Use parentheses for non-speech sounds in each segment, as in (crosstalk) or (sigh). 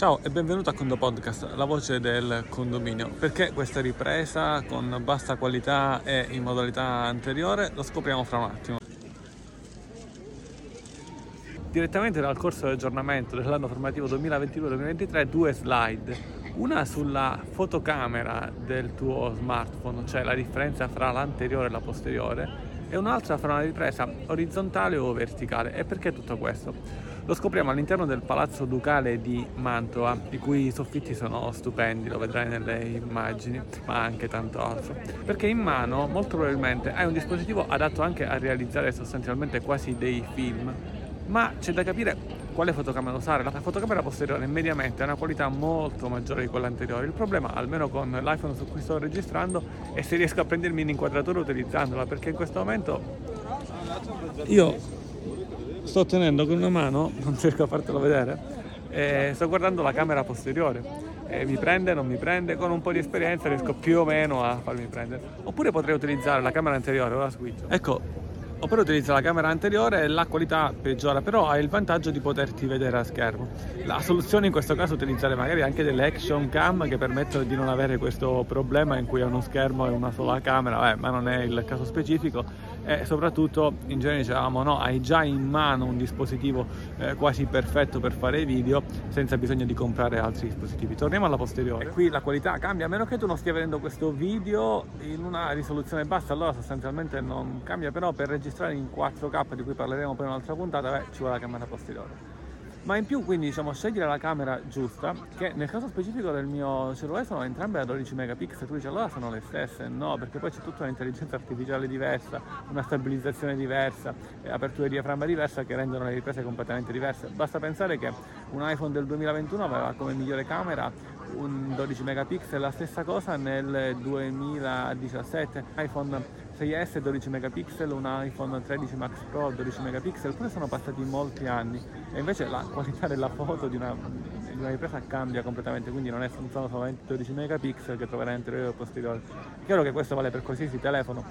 Ciao e benvenuto a Condo Podcast, la voce del condominio. Perché questa ripresa con bassa qualità e in modalità anteriore lo scopriamo fra un attimo. Direttamente dal corso di aggiornamento dell'anno formativo 2022-2023 due slide. Una sulla fotocamera del tuo smartphone, cioè la differenza fra l'anteriore e la posteriore, e un'altra fra una ripresa orizzontale o verticale. E perché tutto questo? Lo scopriamo all'interno del Palazzo Ducale di Mantova, i cui soffitti sono stupendi, lo vedrai nelle immagini, ma anche tanto altro. Perché in mano molto probabilmente hai un dispositivo adatto anche a realizzare sostanzialmente quasi dei film, ma c'è da capire quale fotocamera usare. La fotocamera posteriore mediamente ha una qualità molto maggiore di quella anteriore. Il problema, almeno con l'iPhone su cui sto registrando, è se riesco a prendermi un'inquadratura utilizzandola, perché in questo momento io sto tenendo con una mano, non riesco a fartelo vedere, sto guardando la camera posteriore. E mi prende, non mi prende, con un po' di esperienza riesco più o meno a farmi prendere. Oppure potrei utilizzare la camera anteriore, ora switch. Ecco, oppure utilizza la camera anteriore e la qualità peggiora, però hai il vantaggio di poterti vedere a schermo. La soluzione in questo caso è utilizzare magari anche delle action cam che permettono di non avere questo problema in cui hai uno schermo e una sola camera, eh, ma non è il caso specifico e soprattutto in genere dicevamo no, hai già in mano un dispositivo eh, quasi perfetto per fare video senza bisogno di comprare altri dispositivi. Torniamo alla posteriore. Qui la qualità cambia, a meno che tu non stia vedendo questo video in una risoluzione bassa, allora sostanzialmente non cambia, però per registrare in 4K di cui parleremo poi in un'altra puntata, beh, ci vuole la camera posteriore. Ma in più quindi diciamo scegliere la camera giusta che nel caso specifico del mio cellulare sono entrambe a 12 megapixel tu dici allora sono le stesse no perché poi c'è tutta un'intelligenza artificiale diversa una stabilizzazione diversa aperture di diaframma diversa che rendono le riprese completamente diverse. Basta pensare che un iPhone del 2021 aveva come migliore camera un 12 megapixel la stessa cosa nel 2017 iPhone 6S 12 megapixel, un iPhone 13 Max Pro 12 megapixel, eppure sono passati molti anni e invece la qualità della foto di una, di una ripresa cambia completamente, quindi non, è, sono solamente 12 megapixel che troverai anteriore o posteriore. Chiaro che questo vale per qualsiasi telefono,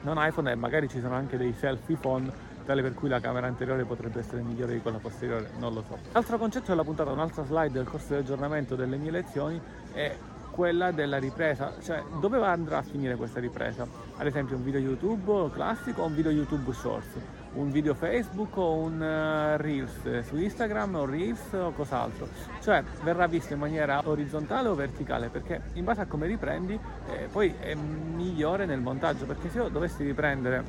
non iPhone e magari ci sono anche dei selfie phone tale per cui la camera anteriore potrebbe essere migliore di quella posteriore, non lo so. L'altro concetto della puntata, un'altra slide del corso di aggiornamento delle mie lezioni è quella della ripresa, cioè dove andrà a finire questa ripresa? Ad esempio un video YouTube classico o un video YouTube Shorts, un video Facebook o un uh, Reels? Su Instagram o Reels o cos'altro, cioè verrà visto in maniera orizzontale o verticale? Perché in base a come riprendi eh, poi è migliore nel montaggio. Perché se io dovessi riprendere,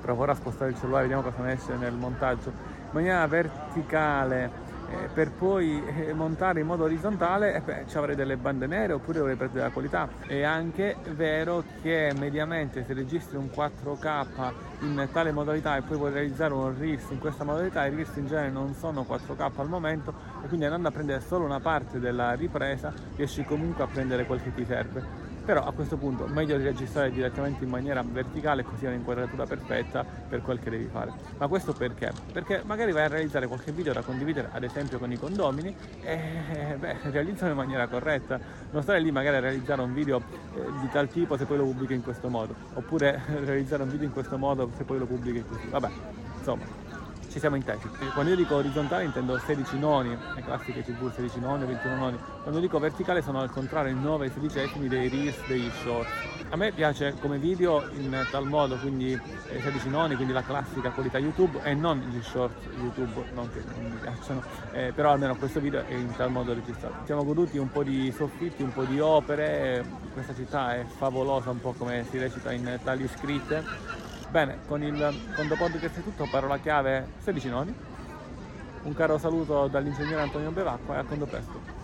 provo ora a spostare il cellulare, vediamo cosa ne esce nel montaggio, in maniera verticale eh, per poi eh, montare in modo orizzontale eh, beh, ci avrei delle bande nere oppure dovrei perdere la qualità. È anche vero che mediamente se registri un 4K in tale modalità e poi vuoi realizzare un Reels in questa modalità, i Reels in genere non sono 4K al momento e quindi andando a prendere solo una parte della ripresa riesci comunque a prendere quel che ti serve però a questo punto meglio registrare direttamente in maniera verticale così hai un'inquadratura perfetta per quel che devi fare. Ma questo perché? Perché magari vai a realizzare qualche video da condividere ad esempio con i condomini e beh, realizzalo in maniera corretta, non stare lì magari a realizzare un video eh, di tal tipo se poi lo pubblichi in questo modo, oppure (laughs) realizzare un video in questo modo se poi lo pubblichi in questo modo. Vabbè, insomma ci siamo intesi. Quando io dico orizzontale intendo 16 noni, le classiche CV 16 noni, 21 noni. Quando dico verticale sono al contrario i 9 sedicesimi dei reels, dei short. A me piace come video in tal modo, quindi 16 noni, quindi la classica qualità YouTube e non gli short YouTube, non che non mi piacciono, eh, però almeno questo video è in tal modo registrato. Siamo goduti un po' di soffitti, un po' di opere, questa città è favolosa un po' come si recita in tali scritte Bene, con il Condo Podcast è tutto, parola chiave 16 noni. Un caro saluto dall'ingegnere Antonio Bevacqua e a Condo Presto.